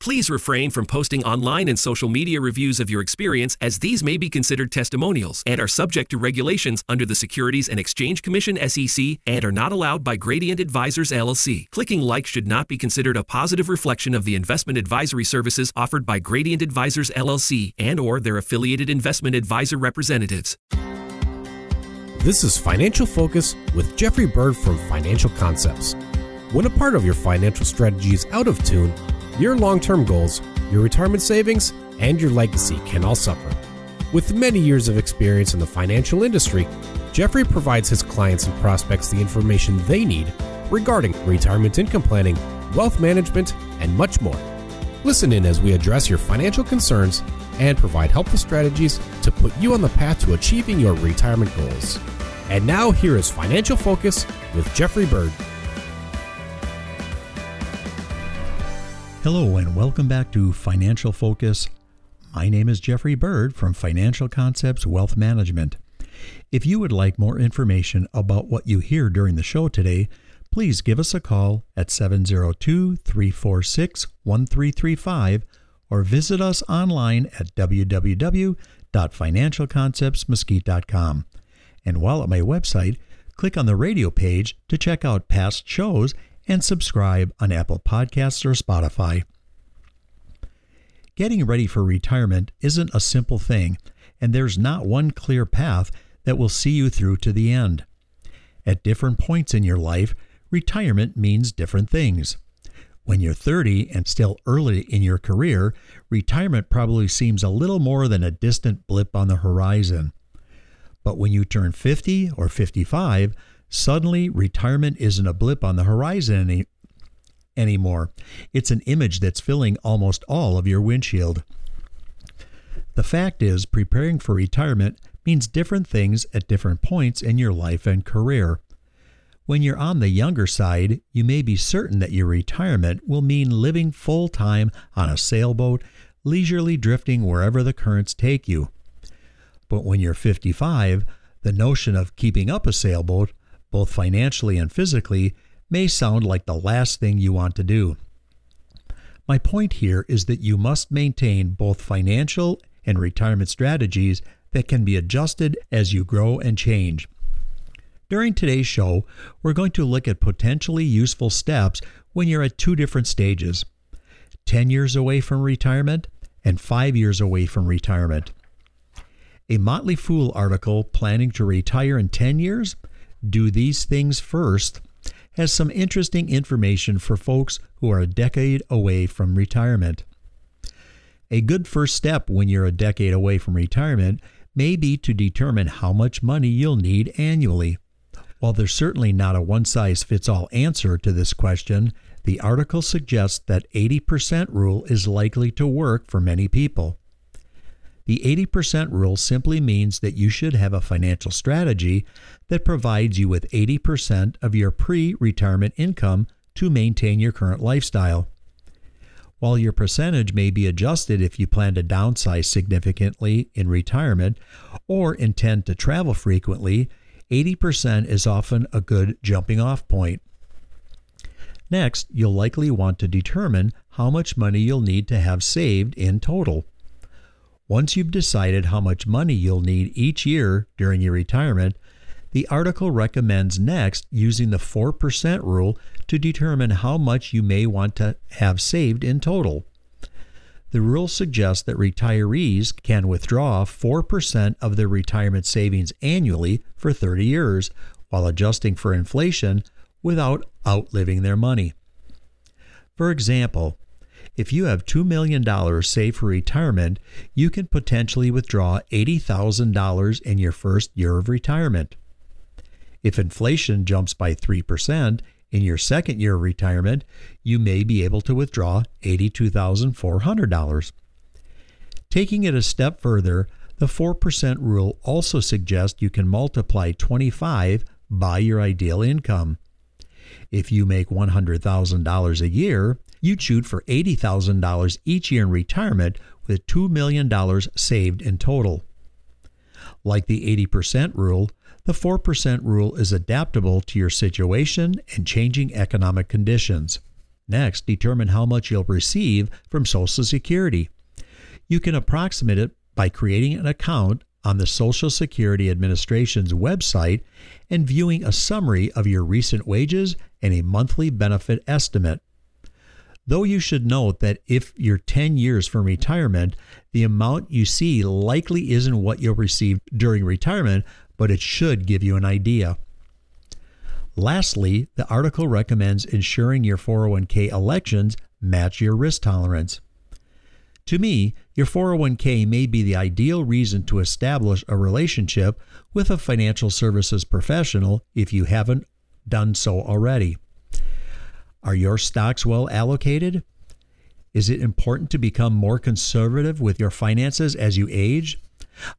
Please refrain from posting online and social media reviews of your experience as these may be considered testimonials and are subject to regulations under the Securities and Exchange Commission SEC and are not allowed by Gradient Advisors LLC. Clicking like should not be considered a positive reflection of the investment advisory services offered by Gradient Advisors LLC and or their affiliated investment advisor representatives. This is Financial Focus with Jeffrey Bird from Financial Concepts. When a part of your financial strategy is out of tune, your long term goals, your retirement savings, and your legacy can all suffer. With many years of experience in the financial industry, Jeffrey provides his clients and prospects the information they need regarding retirement income planning, wealth management, and much more. Listen in as we address your financial concerns and provide helpful strategies to put you on the path to achieving your retirement goals. And now, here is Financial Focus with Jeffrey Bird. Hello, and welcome back to Financial Focus. My name is Jeffrey Bird from Financial Concepts Wealth Management. If you would like more information about what you hear during the show today, please give us a call at 702 346 1335 or visit us online at www.financialconceptsmesquite.com. And while at my website, click on the radio page to check out past shows and subscribe on Apple Podcasts or Spotify. Getting ready for retirement isn't a simple thing, and there's not one clear path that will see you through to the end. At different points in your life, retirement means different things. When you're 30 and still early in your career, retirement probably seems a little more than a distant blip on the horizon. But when you turn 50 or 55, Suddenly, retirement isn't a blip on the horizon any, anymore. It's an image that's filling almost all of your windshield. The fact is, preparing for retirement means different things at different points in your life and career. When you're on the younger side, you may be certain that your retirement will mean living full time on a sailboat, leisurely drifting wherever the currents take you. But when you're 55, the notion of keeping up a sailboat both financially and physically, may sound like the last thing you want to do. My point here is that you must maintain both financial and retirement strategies that can be adjusted as you grow and change. During today's show, we're going to look at potentially useful steps when you're at two different stages 10 years away from retirement and 5 years away from retirement. A Motley Fool article planning to retire in 10 years do These Things First has some interesting information for folks who are a decade away from retirement. A good first step when you're a decade away from retirement may be to determine how much money you'll need annually. While there's certainly not a one size fits all answer to this question, the article suggests that 80% rule is likely to work for many people. The 80% rule simply means that you should have a financial strategy that provides you with 80% of your pre retirement income to maintain your current lifestyle. While your percentage may be adjusted if you plan to downsize significantly in retirement or intend to travel frequently, 80% is often a good jumping off point. Next, you'll likely want to determine how much money you'll need to have saved in total. Once you've decided how much money you'll need each year during your retirement, the article recommends next using the 4% rule to determine how much you may want to have saved in total. The rule suggests that retirees can withdraw 4% of their retirement savings annually for 30 years while adjusting for inflation without outliving their money. For example, if you have $2 million saved for retirement, you can potentially withdraw $80,000 in your first year of retirement. If inflation jumps by 3% in your second year of retirement, you may be able to withdraw $82,400. Taking it a step further, the 4% rule also suggests you can multiply 25 by your ideal income. If you make $100,000 a year, you'd shoot for $80,000 each year in retirement with $2 million saved in total. Like the 80% rule, the 4% rule is adaptable to your situation and changing economic conditions. Next, determine how much you'll receive from Social Security. You can approximate it by creating an account on the Social Security Administration's website and viewing a summary of your recent wages and a monthly benefit estimate. Though you should note that if you're 10 years from retirement, the amount you see likely isn't what you'll receive during retirement, but it should give you an idea. Lastly, the article recommends ensuring your 401k elections match your risk tolerance. To me, your 401k may be the ideal reason to establish a relationship with a financial services professional if you haven't done so already. Are your stocks well allocated? Is it important to become more conservative with your finances as you age?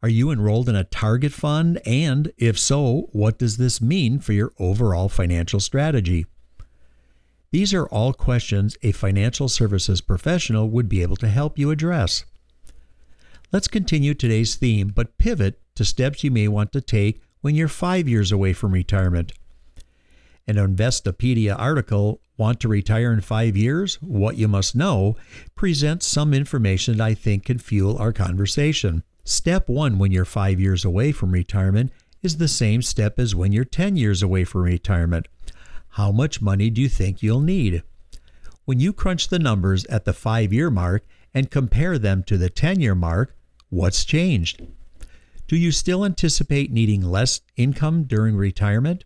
Are you enrolled in a target fund? And if so, what does this mean for your overall financial strategy? These are all questions a financial services professional would be able to help you address. Let's continue today's theme, but pivot to steps you may want to take when you're five years away from retirement. An Investopedia article, Want to Retire in Five Years? What You Must Know, presents some information that I think can fuel our conversation. Step one when you're five years away from retirement is the same step as when you're 10 years away from retirement. How much money do you think you'll need? When you crunch the numbers at the five year mark and compare them to the 10 year mark, what's changed? Do you still anticipate needing less income during retirement?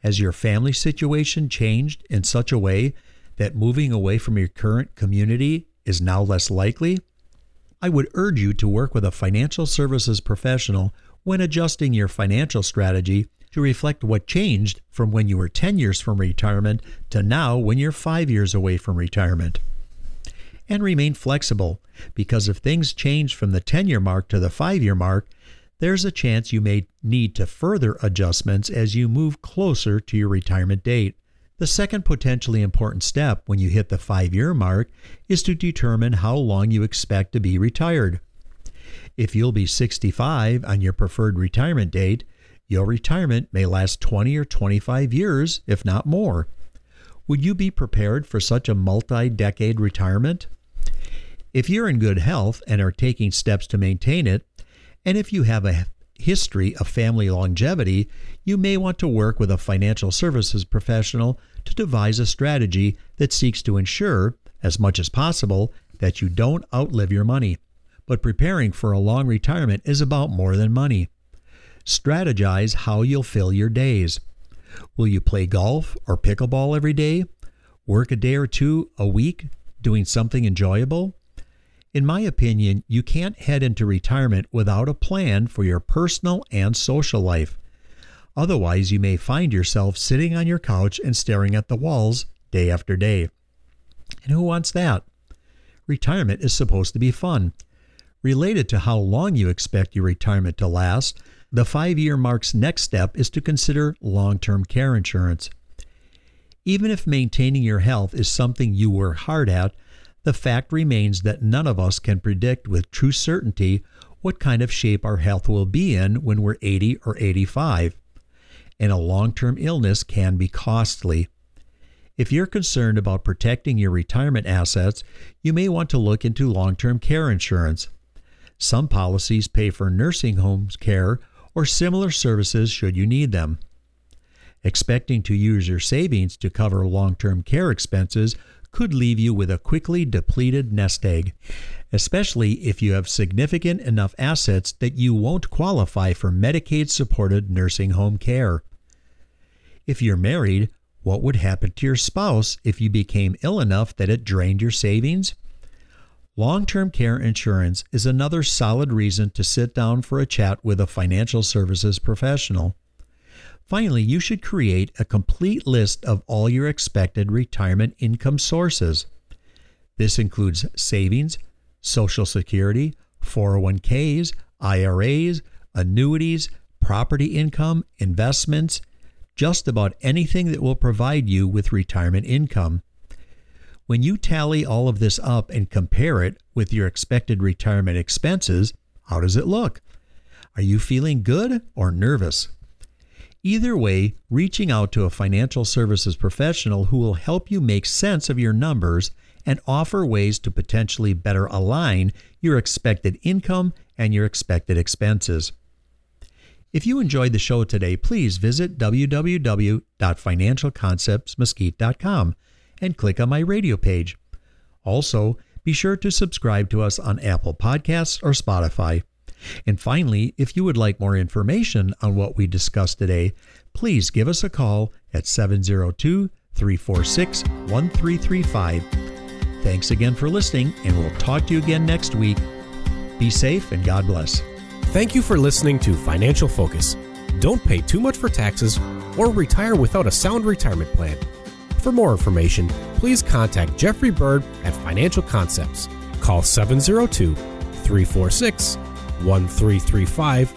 Has your family situation changed in such a way that moving away from your current community is now less likely? I would urge you to work with a financial services professional when adjusting your financial strategy to reflect what changed from when you were 10 years from retirement to now when you're 5 years away from retirement. And remain flexible because if things change from the 10 year mark to the 5 year mark, there's a chance you may need to further adjustments as you move closer to your retirement date. The second potentially important step when you hit the five year mark is to determine how long you expect to be retired. If you'll be 65 on your preferred retirement date, your retirement may last 20 or 25 years, if not more. Would you be prepared for such a multi decade retirement? If you're in good health and are taking steps to maintain it, and if you have a history of family longevity, you may want to work with a financial services professional to devise a strategy that seeks to ensure, as much as possible, that you don't outlive your money. But preparing for a long retirement is about more than money. Strategize how you'll fill your days. Will you play golf or pickleball every day? Work a day or two a week doing something enjoyable? In my opinion, you can't head into retirement without a plan for your personal and social life. Otherwise, you may find yourself sitting on your couch and staring at the walls day after day. And who wants that? Retirement is supposed to be fun. Related to how long you expect your retirement to last, the five year mark's next step is to consider long term care insurance. Even if maintaining your health is something you work hard at, the fact remains that none of us can predict with true certainty what kind of shape our health will be in when we're 80 or 85. And a long term illness can be costly. If you're concerned about protecting your retirement assets, you may want to look into long term care insurance. Some policies pay for nursing homes care or similar services should you need them. Expecting to use your savings to cover long term care expenses could leave you with a quickly depleted nest egg, especially if you have significant enough assets that you won't qualify for Medicaid supported nursing home care. If you're married, what would happen to your spouse if you became ill enough that it drained your savings? Long term care insurance is another solid reason to sit down for a chat with a financial services professional. Finally, you should create a complete list of all your expected retirement income sources. This includes savings, Social Security, 401ks, IRAs, annuities, property income, investments, just about anything that will provide you with retirement income. When you tally all of this up and compare it with your expected retirement expenses, how does it look? Are you feeling good or nervous? Either way, reaching out to a financial services professional who will help you make sense of your numbers and offer ways to potentially better align your expected income and your expected expenses. If you enjoyed the show today, please visit www.financialconceptsmesquite.com and click on my radio page. Also, be sure to subscribe to us on Apple Podcasts or Spotify. And finally, if you would like more information on what we discussed today, please give us a call at 702 346 1335. Thanks again for listening, and we'll talk to you again next week. Be safe and God bless. Thank you for listening to Financial Focus. Don't pay too much for taxes or retire without a sound retirement plan. For more information, please contact Jeffrey Bird at Financial Concepts. Call 702 346 1335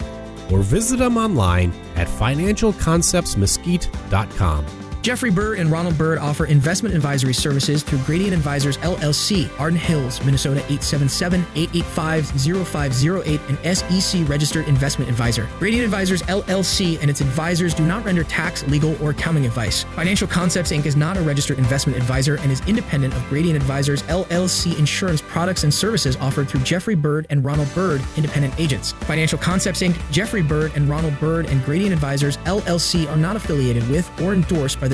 or visit them online at financialconceptsmesquite.com. Jeffrey Bird and Ronald Bird offer investment advisory services through Gradient Advisors LLC, Arden Hills, Minnesota 877-885-0508, an SEC registered investment advisor. Gradient Advisors LLC and its advisors do not render tax, legal, or accounting advice. Financial Concepts Inc. is not a registered investment advisor and is independent of Gradient Advisors LLC insurance products and services offered through Jeffrey Bird and Ronald Bird, independent agents. Financial Concepts Inc., Jeffrey Bird and Ronald Bird and Gradient Advisors LLC are not affiliated with or endorsed by the